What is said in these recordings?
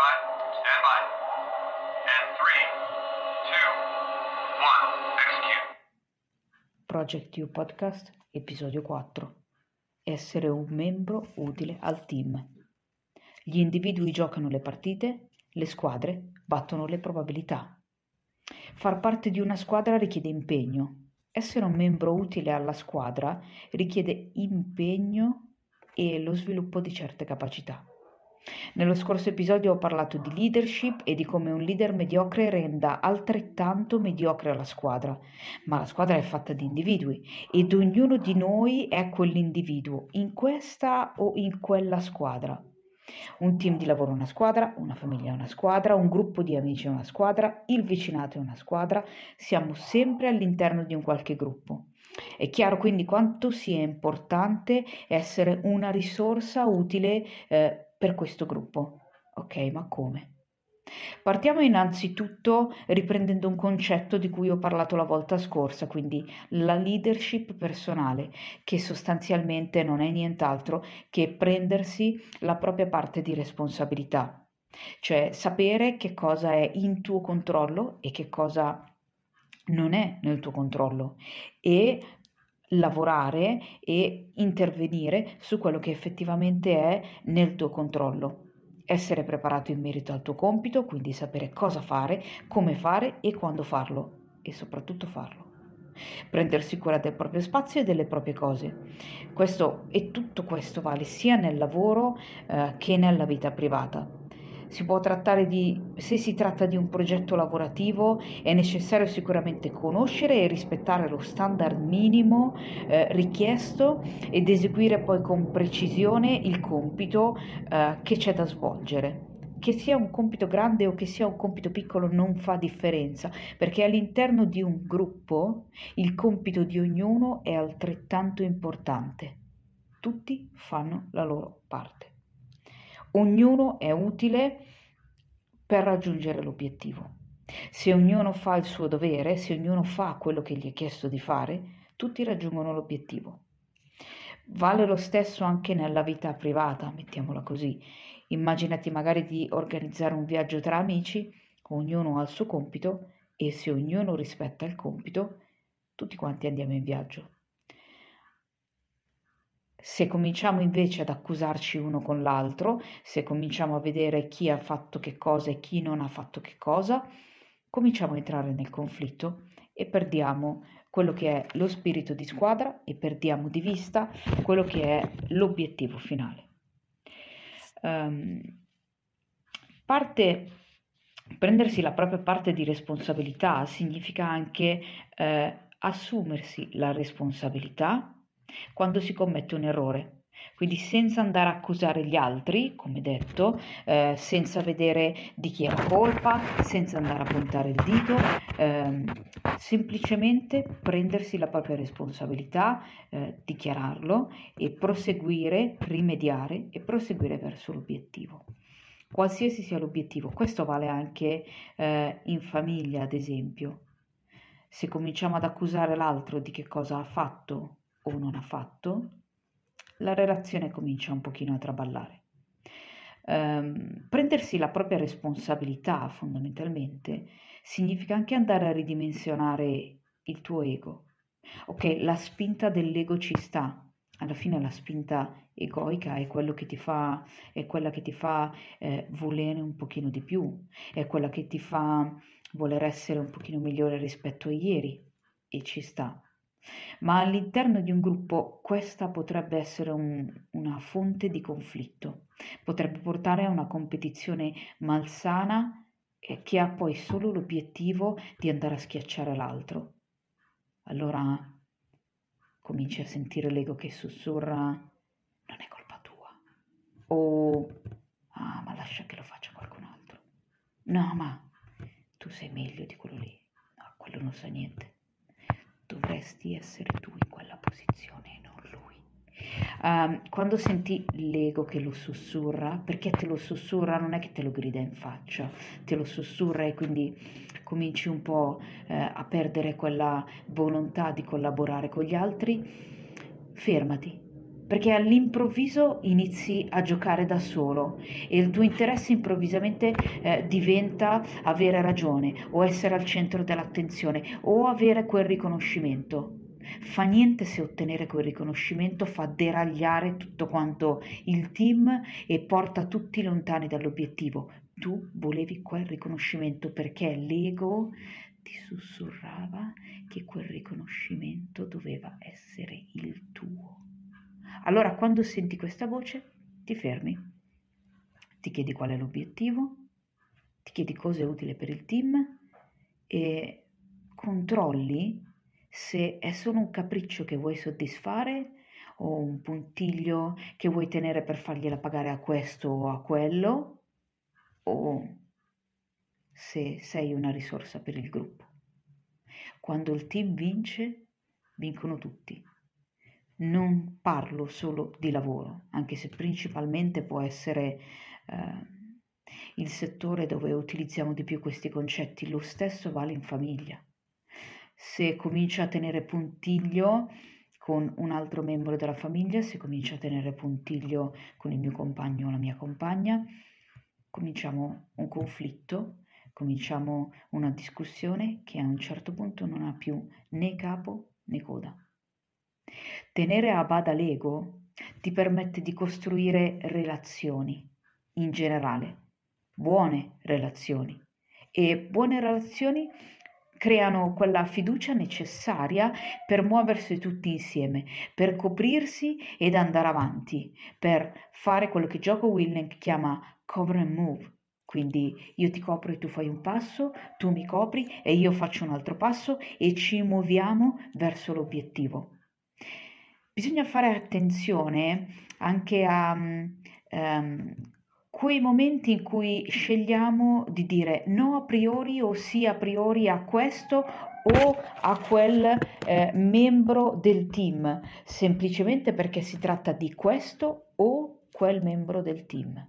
Stand by. And three, two, one. Execute. Project U Podcast, episodio 4. Essere un membro utile al team. Gli individui giocano le partite, le squadre battono le probabilità. Far parte di una squadra richiede impegno. Essere un membro utile alla squadra richiede impegno e lo sviluppo di certe capacità. Nello scorso episodio ho parlato di leadership e di come un leader mediocre renda altrettanto mediocre la squadra, ma la squadra è fatta di individui ed ognuno di noi è quell'individuo in questa o in quella squadra. Un team di lavoro è una squadra, una famiglia è una squadra, un gruppo di amici è una squadra, il vicinato è una squadra, siamo sempre all'interno di un qualche gruppo. È chiaro quindi quanto sia importante essere una risorsa utile eh, per questo gruppo. Ok, ma come? Partiamo innanzitutto riprendendo un concetto di cui ho parlato la volta scorsa, quindi la leadership personale, che sostanzialmente non è nient'altro che prendersi la propria parte di responsabilità, cioè sapere che cosa è in tuo controllo e che cosa non è nel tuo controllo e lavorare e intervenire su quello che effettivamente è nel tuo controllo. Essere preparato in merito al tuo compito, quindi sapere cosa fare, come fare e quando farlo e soprattutto farlo. Prendersi cura del proprio spazio e delle proprie cose. Questo e tutto questo vale sia nel lavoro eh, che nella vita privata. Si può trattare di, se si tratta di un progetto lavorativo, è necessario sicuramente conoscere e rispettare lo standard minimo eh, richiesto ed eseguire poi con precisione il compito eh, che c'è da svolgere che sia un compito grande o che sia un compito piccolo non fa differenza, perché all'interno di un gruppo il compito di ognuno è altrettanto importante. Tutti fanno la loro parte. Ognuno è utile per raggiungere l'obiettivo. Se ognuno fa il suo dovere, se ognuno fa quello che gli è chiesto di fare, tutti raggiungono l'obiettivo. Vale lo stesso anche nella vita privata, mettiamola così. Immaginati magari di organizzare un viaggio tra amici, ognuno ha il suo compito e se ognuno rispetta il compito, tutti quanti andiamo in viaggio. Se cominciamo invece ad accusarci uno con l'altro, se cominciamo a vedere chi ha fatto che cosa e chi non ha fatto che cosa, cominciamo a entrare nel conflitto e perdiamo quello che è lo spirito di squadra e perdiamo di vista quello che è l'obiettivo finale. Um, parte, prendersi la propria parte di responsabilità significa anche eh, assumersi la responsabilità quando si commette un errore. Quindi senza andare a accusare gli altri, come detto, eh, senza vedere di chi è la colpa, senza andare a puntare il dito, eh, semplicemente prendersi la propria responsabilità, eh, dichiararlo e proseguire, rimediare e proseguire verso l'obiettivo. Qualsiasi sia l'obiettivo, questo vale anche eh, in famiglia, ad esempio. Se cominciamo ad accusare l'altro di che cosa ha fatto o non ha fatto, la relazione comincia un pochino a traballare. Um, prendersi la propria responsabilità fondamentalmente significa anche andare a ridimensionare il tuo ego. Ok, la spinta dell'ego ci sta, alla fine la spinta egoica è, fa, è quella che ti fa eh, volere un pochino di più, è quella che ti fa voler essere un pochino migliore rispetto a ieri e ci sta. Ma all'interno di un gruppo questa potrebbe essere un, una fonte di conflitto, potrebbe portare a una competizione malsana che ha poi solo l'obiettivo di andare a schiacciare l'altro. Allora cominci a sentire l'ego che sussurra non è colpa tua o ah ma lascia che lo faccia qualcun altro. No ma tu sei meglio di quello lì, no quello non sa niente dovresti essere tu in quella posizione e non lui. Um, quando senti l'ego che lo sussurra, perché te lo sussurra non è che te lo grida in faccia, te lo sussurra e quindi cominci un po' eh, a perdere quella volontà di collaborare con gli altri, fermati, perché all'improvviso inizi a giocare da solo e il tuo interesse improvvisamente eh, diventa avere ragione o essere al centro dell'attenzione o avere quel riconoscimento. Fa niente se ottenere quel riconoscimento fa deragliare tutto quanto il team e porta tutti lontani dall'obiettivo. Tu volevi quel riconoscimento perché l'ego ti sussurrava che quel riconoscimento doveva essere il tuo. Allora quando senti questa voce ti fermi, ti chiedi qual è l'obiettivo, ti chiedi cosa è utile per il team e controlli se è solo un capriccio che vuoi soddisfare o un puntiglio che vuoi tenere per fargliela pagare a questo o a quello o se sei una risorsa per il gruppo. Quando il team vince, vincono tutti non parlo solo di lavoro, anche se principalmente può essere eh, il settore dove utilizziamo di più questi concetti, lo stesso vale in famiglia. Se comincia a tenere puntiglio con un altro membro della famiglia, se comincia a tenere puntiglio con il mio compagno o la mia compagna, cominciamo un conflitto, cominciamo una discussione che a un certo punto non ha più né capo né coda. Tenere a bada l'ego ti permette di costruire relazioni in generale, buone relazioni. E buone relazioni creano quella fiducia necessaria per muoversi tutti insieme, per coprirsi ed andare avanti, per fare quello che Gioco Willing chiama cover and move. Quindi io ti copro e tu fai un passo, tu mi copri e io faccio un altro passo e ci muoviamo verso l'obiettivo. Bisogna fare attenzione anche a um, quei momenti in cui scegliamo di dire no a priori o sì a priori a questo o a quel eh, membro del team, semplicemente perché si tratta di questo o quel membro del team.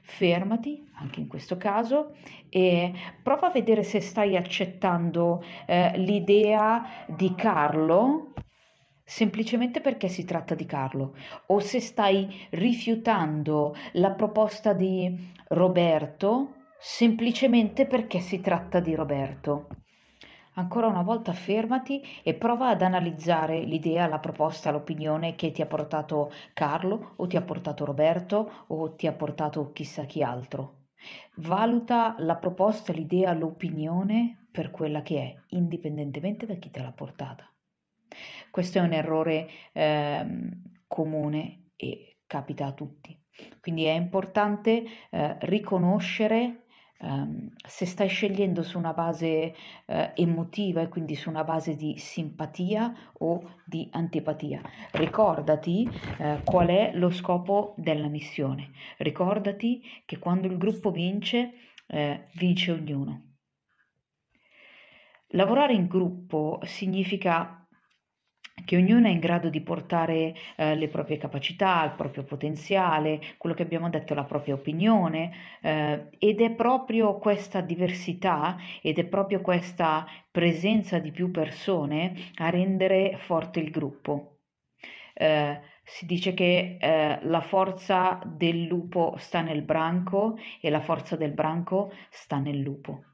Fermati, anche in questo caso, e prova a vedere se stai accettando eh, l'idea di Carlo semplicemente perché si tratta di Carlo o se stai rifiutando la proposta di Roberto semplicemente perché si tratta di Roberto. Ancora una volta fermati e prova ad analizzare l'idea, la proposta, l'opinione che ti ha portato Carlo o ti ha portato Roberto o ti ha portato chissà chi altro. Valuta la proposta, l'idea, l'opinione per quella che è, indipendentemente da chi te l'ha portata. Questo è un errore eh, comune e capita a tutti. Quindi è importante eh, riconoscere um, se stai scegliendo su una base uh, emotiva e quindi su una base di simpatia o di antipatia. Ricordati uh, qual è lo scopo della missione. Ricordati che quando il gruppo vince, uh, vince ognuno. Lavorare in gruppo significa che ognuno è in grado di portare eh, le proprie capacità, il proprio potenziale, quello che abbiamo detto, la propria opinione eh, ed è proprio questa diversità ed è proprio questa presenza di più persone a rendere forte il gruppo. Eh, si dice che eh, la forza del lupo sta nel branco e la forza del branco sta nel lupo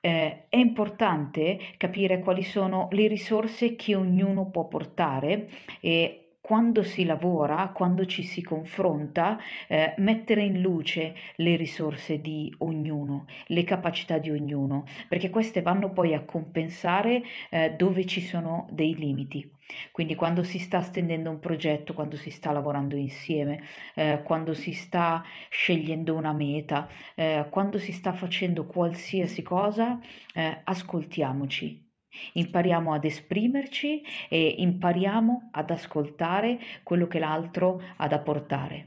eh, è importante capire quali sono le risorse che ognuno può portare e quando si lavora, quando ci si confronta, eh, mettere in luce le risorse di ognuno, le capacità di ognuno, perché queste vanno poi a compensare eh, dove ci sono dei limiti. Quindi quando si sta stendendo un progetto, quando si sta lavorando insieme, eh, quando si sta scegliendo una meta, eh, quando si sta facendo qualsiasi cosa, eh, ascoltiamoci, Impariamo ad esprimerci e impariamo ad ascoltare quello che l'altro ha da portare.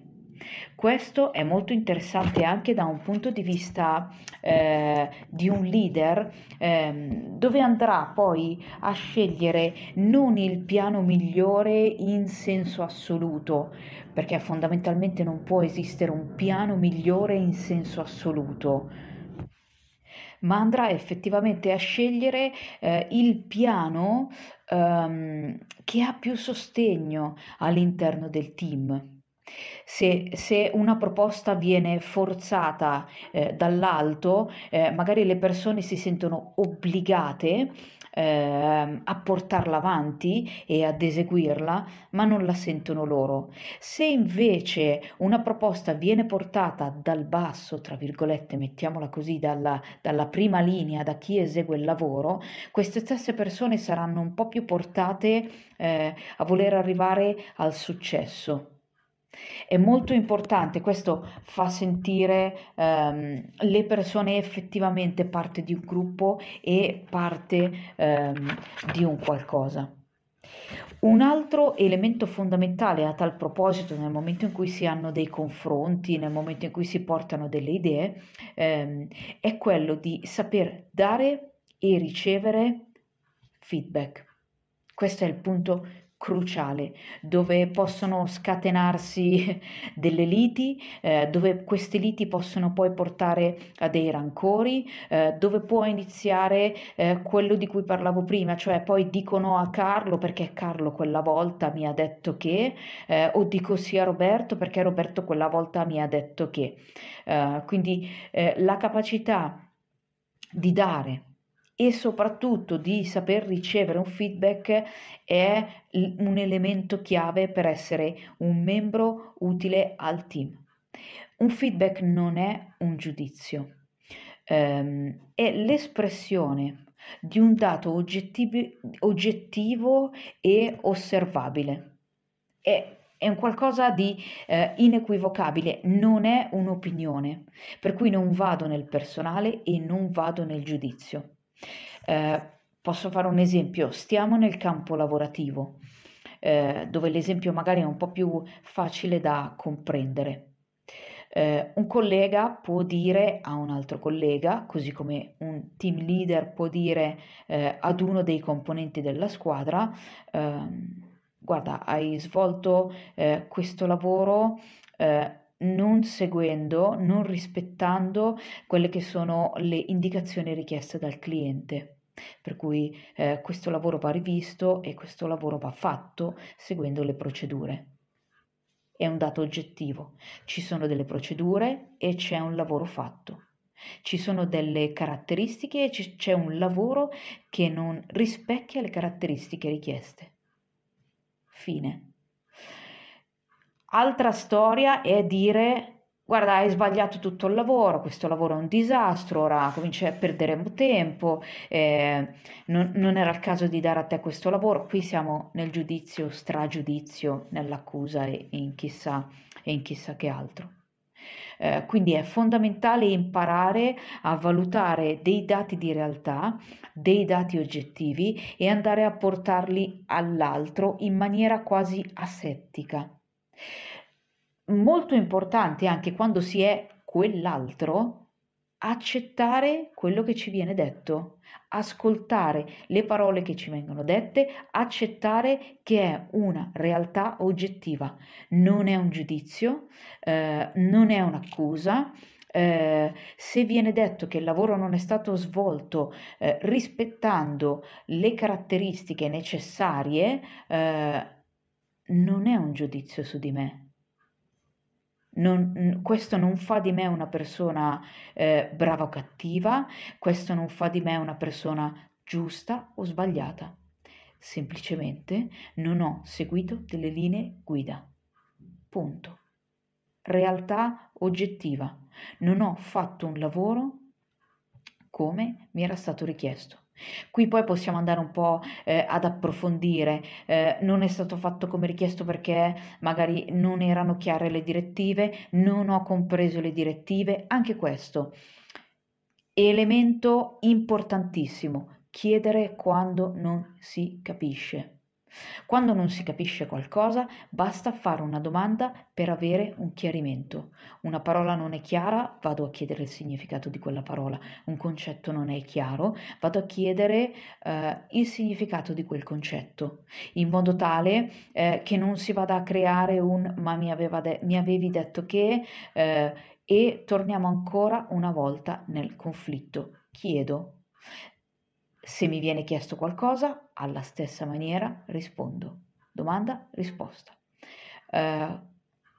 Questo è molto interessante anche da un punto di vista eh, di un leader eh, dove andrà poi a scegliere non il piano migliore in senso assoluto, perché fondamentalmente non può esistere un piano migliore in senso assoluto ma andrà effettivamente a scegliere eh, il piano ehm, che ha più sostegno all'interno del team. Se, se, una proposta viene forzata eh, dall'alto, eh, magari le persone si sentono obbligate eh, a portarla avanti e ad eseguirla, ma non la sentono loro. Se invece una proposta viene portata dal basso, tra virgolette, mettiamola così, dalla, dalla prima linea, da chi esegue il lavoro, queste stesse persone saranno un po' più portate eh, a voler arrivare al successo. È molto importante, questo fa sentire ehm, le persone effettivamente parte di un gruppo e parte ehm, di un qualcosa. Un altro elemento fondamentale a tal proposito nel momento in cui si hanno dei confronti, nel momento in cui si portano delle idee, ehm, è quello di saper dare e ricevere feedback. Questo è il punto cruciale dove possono scatenarsi delle liti, eh, dove queste liti possono poi portare a dei rancori, eh, dove può iniziare eh, quello di cui parlavo prima, cioè poi dicono a Carlo perché Carlo quella volta mi ha detto che, eh, o dico sì a Roberto perché Roberto quella volta mi ha detto che. Eh, quindi eh, la capacità di dare e soprattutto di saper ricevere un feedback è un elemento chiave per essere un membro utile al team. Un feedback non è un giudizio, ehm, è l'espressione di un dato oggettivi, oggettivo e osservabile. È, è un qualcosa di eh, inequivocabile, non è un'opinione, per cui non vado nel personale e non vado nel giudizio. Eh, posso fare un esempio, stiamo nel campo lavorativo, eh, dove l'esempio magari è un po' più facile da comprendere. Eh, un collega può dire a un altro collega, così come un team leader può dire eh, ad uno dei componenti della squadra, ehm, guarda, hai svolto eh, questo lavoro eh, non seguendo, non rispettando quelle che sono le indicazioni richieste dal cliente. Per cui eh, questo lavoro va rivisto e questo lavoro va fatto seguendo le procedure. È un dato oggettivo. Ci sono delle procedure e c'è un lavoro fatto. Ci sono delle caratteristiche e c'è un lavoro che non rispecchia le caratteristiche richieste. Fine. Altra storia è dire guarda hai sbagliato tutto il lavoro, questo lavoro è un disastro, ora cominci a perdere tempo, eh, non, non, era il caso di dare a te questo lavoro, qui siamo nel giudizio, stragiudizio, nell'accusa e in chissà, e in chissà che altro. Eh, quindi è fondamentale imparare a valutare dei dati di realtà, dei dati oggettivi e andare a portarli all'altro in maniera quasi asettica. Molto importante anche quando si è quell'altro, accettare quello che ci viene detto, ascoltare le parole che ci vengono dette, accettare che è una realtà oggettiva, non è un giudizio, eh, non è un'accusa. Eh, se viene detto che il lavoro non è stato svolto eh, rispettando le caratteristiche necessarie, eh, non è un giudizio su di me. Non, questo non fa di me una persona eh, brava o cattiva, questo non fa di me una persona giusta o sbagliata. Semplicemente non ho seguito delle linee guida. Punto. Realtà oggettiva. Non ho fatto un lavoro come mi era stato richiesto. Qui poi possiamo andare un po' eh, ad approfondire, eh, non è stato fatto come richiesto perché magari non erano chiare le direttive, non ho compreso le direttive, anche questo. Elemento importantissimo, chiedere quando non si capisce. Quando non si capisce qualcosa, basta fare una domanda per avere un chiarimento. Una parola non è chiara, vado a chiedere il significato di quella parola. Un concetto non è chiaro, vado a chiedere eh, il significato di quel concetto, in modo tale eh, che non si vada a creare un ma mi, de- mi avevi detto che eh, e torniamo ancora una volta nel conflitto chiedo. Se mi viene chiesto qualcosa, alla stessa maniera rispondo. Domanda, risposta. Uh,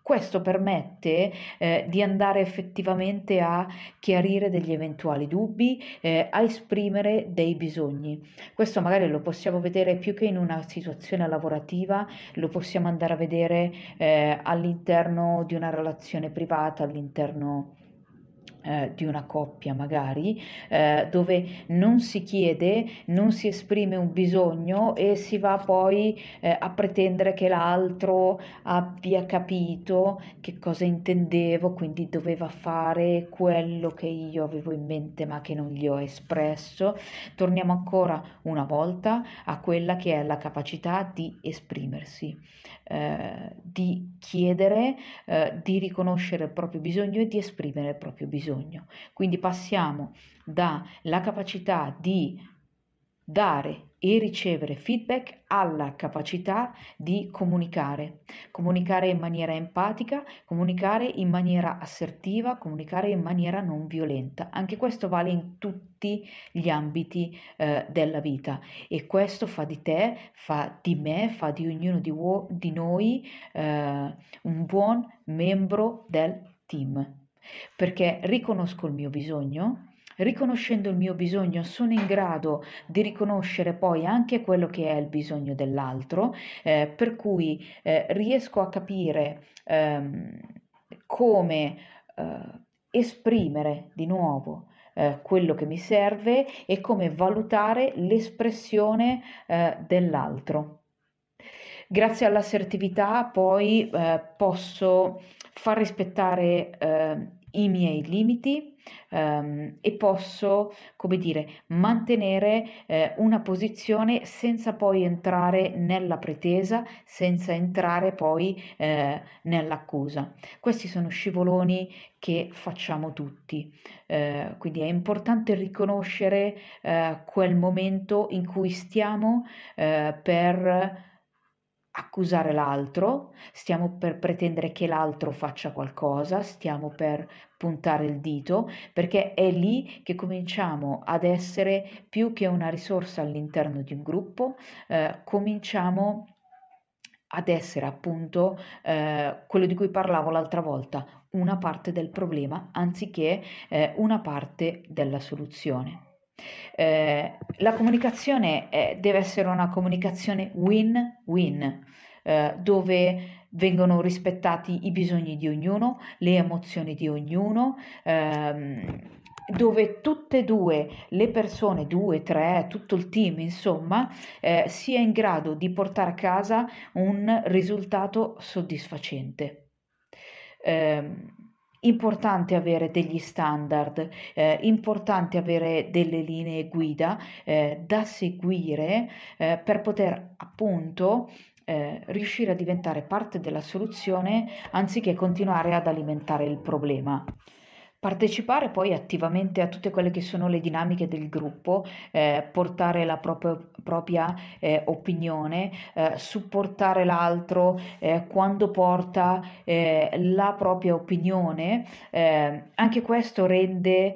questo permette eh, di andare effettivamente a chiarire degli eventuali dubbi, eh, a esprimere dei bisogni. Questo magari lo possiamo vedere più che in una situazione lavorativa, lo possiamo andare a vedere eh, all'interno di una relazione privata, all'interno eh, di una coppia magari, eh, dove non si chiede, non si esprime un bisogno e si va poi eh, a pretendere che l'altro abbia capito che cosa intendevo, quindi doveva fare quello che io avevo in mente ma che non gli ho espresso. Torniamo ancora una volta a quella che è la capacità di esprimersi. Eh, di chiedere, eh, di riconoscere il proprio bisogno e di esprimere il proprio bisogno. Quindi passiamo dalla capacità di dare e ricevere feedback alla capacità di comunicare, comunicare in maniera empatica, comunicare in maniera assertiva, comunicare in maniera non violenta. Anche questo vale in tutti gli ambiti eh, della vita e questo fa di te, fa di me, fa di ognuno di, wo- di noi eh, un buon membro del team. Perché riconosco il mio bisogno, Riconoscendo il mio bisogno sono in grado di riconoscere poi anche quello che è il bisogno dell'altro, eh, per cui eh, riesco a capire ehm, come eh, esprimere di nuovo eh, quello che mi serve e come valutare l'espressione eh, dell'altro. Grazie all'assertività poi eh, posso far rispettare i miei limiti um, e posso, come dire, mantenere eh, una posizione senza poi entrare nella pretesa, senza entrare poi eh, nell'accusa. Questi sono scivoloni che facciamo tutti, eh, quindi è importante riconoscere eh, quel momento in cui stiamo eh, per accusare l'altro, stiamo per pretendere che l'altro faccia qualcosa, stiamo per puntare il dito, perché è lì che cominciamo ad essere più che una risorsa all'interno di un gruppo, eh, cominciamo ad essere appunto eh, quello di cui parlavo l'altra volta, una parte del problema anziché eh, una parte della soluzione. Eh, la comunicazione eh, deve essere una comunicazione win-win, eh, dove vengono rispettati i bisogni di ognuno, le emozioni di ognuno, ehm, dove tutte e due le persone, due, tre, tutto il team, insomma, eh, sia in grado di portare a casa un risultato soddisfacente. Eh, importante avere degli standard, eh, importante avere delle linee guida eh, da seguire eh, per poter appunto eh, riuscire a diventare parte della soluzione anziché continuare ad alimentare il problema. Partecipare poi attivamente a tutte quelle che sono le dinamiche del gruppo, eh, portare la propria, propria eh, opinione, eh, supportare l'altro eh, quando porta eh, la propria opinione, eh, anche questo rende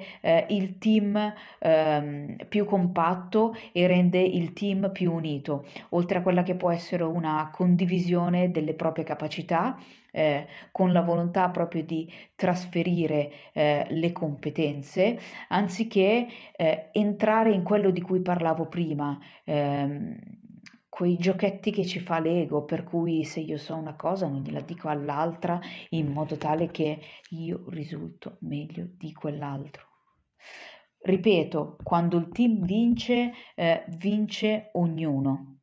il team ehm, più compatto e rende il team più unito, oltre a quella che può essere una condivisione delle proprie capacità eh, con la volontà proprio di trasferire eh, le competenze, anziché eh, entrare in quello di cui parlavo prima, ehm, quei giochetti che ci fa l'ego, per cui se io so una cosa non gliela dico all'altra in modo tale che io risulto meglio di quell'altro. Ripeto, quando il team vince, eh, vince ognuno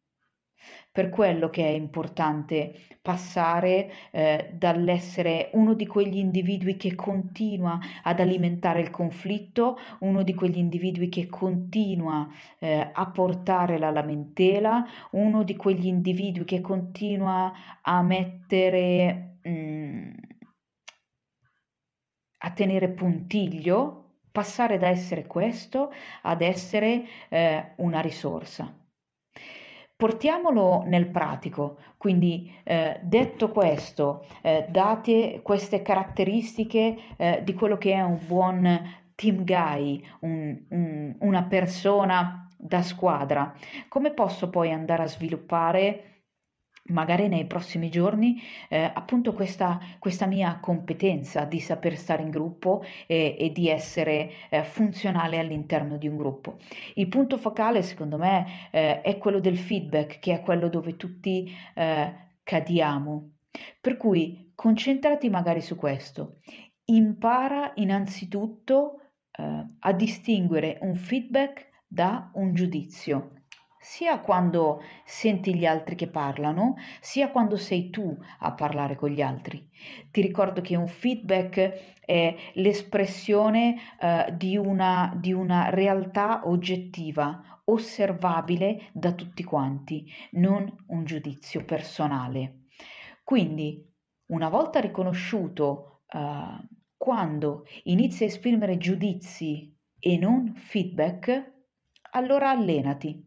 per quello che è importante passare eh, dall'essere uno di quegli individui che continua ad alimentare il conflitto, uno di quegli individui che continua eh, a portare la lamentela, uno di quegli individui che continua a mettere, mh, mm, a tenere puntiglio, passare da essere questo ad essere eh, una risorsa. Portiamolo nel pratico, quindi eh, detto questo, eh, date queste caratteristiche eh, di quello che è un buon team guy, un, un, una persona da squadra, come posso poi andare a sviluppare magari nei prossimi giorni eh, appunto questa, questa, mia competenza di saper stare in gruppo e, e di essere eh, funzionale all'interno di un gruppo. Il punto focale secondo me eh, è quello del feedback che è quello dove tutti eh, cadiamo. Per cui concentrati magari su questo. Impara innanzitutto eh, a distinguere un feedback da un giudizio sia quando senti gli altri che parlano, sia quando sei tu a parlare con gli altri. Ti ricordo che un feedback è l'espressione eh, di, una, di una realtà oggettiva, osservabile da tutti quanti, non un giudizio personale. Quindi, una volta riconosciuto uh, quando inizi a esprimere giudizi e non feedback, allora allenati.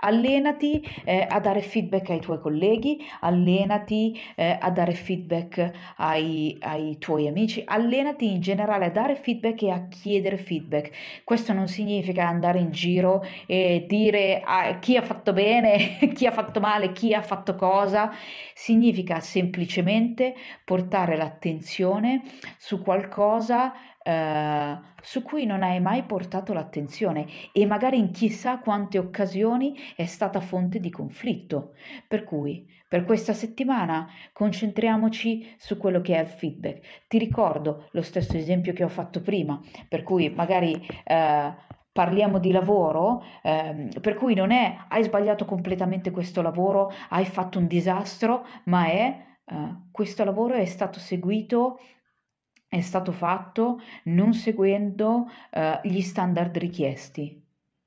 Allenati eh, a dare feedback ai tuoi colleghi, allenati eh, a dare feedback ai, ai, tuoi amici, allenati in generale a dare feedback e a chiedere feedback. Questo non significa andare in giro e dire ah, chi ha fatto bene, chi ha fatto male, chi ha fatto cosa, significa semplicemente portare l'attenzione su qualcosa eh, su cui non hai mai portato l'attenzione e magari in chissà quante occasioni è stata fonte di conflitto. Per cui per questa settimana concentriamoci su quello che è il feedback. Ti ricordo lo stesso esempio che ho fatto prima, per cui magari eh, parliamo di lavoro, eh, per cui non è hai sbagliato completamente questo lavoro, hai fatto un disastro, ma è eh, questo lavoro è stato seguito è stato fatto non seguendo eh, gli standard richiesti.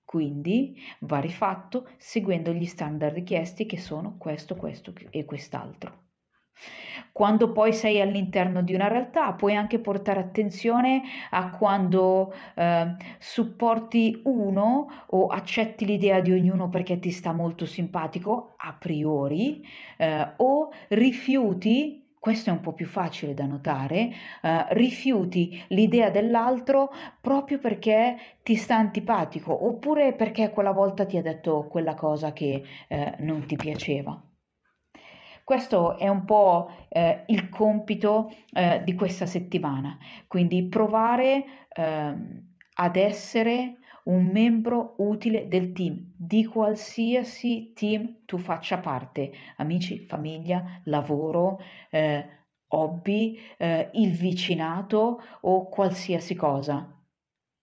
Quindi va rifatto seguendo gli standard richiesti che sono questo, questo e quest'altro. Quando poi sei all'interno di una realtà, puoi anche portare attenzione a quando eh, supporti uno o accetti l'idea di ognuno perché ti sta molto simpatico a priori eh, o rifiuti questo è un po' più facile da notare, uh, rifiuti l'idea dell'altro proprio perché ti sta antipatico oppure perché quella volta ti ha detto quella cosa che uh, non ti piaceva. Questo è un po' eh, il compito eh, di questa settimana, quindi provare eh, ad essere un membro utile del team, di qualsiasi team tu faccia parte, amici, famiglia, lavoro, eh, hobby, eh, il vicinato o qualsiasi cosa.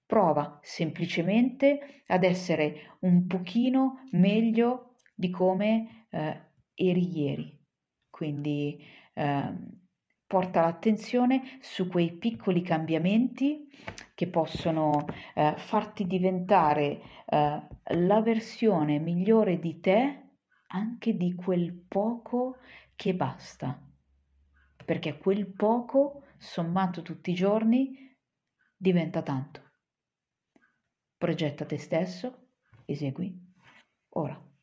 Prova semplicemente ad essere un pochino meglio di come eh, eri ieri. Quindi ehm, porta l'attenzione su quei piccoli cambiamenti che possono eh, farti diventare eh, la versione migliore di te anche di quel poco che basta. Perché quel poco, sommato tutti i giorni, diventa tanto. Progetta te stesso, esegui ora.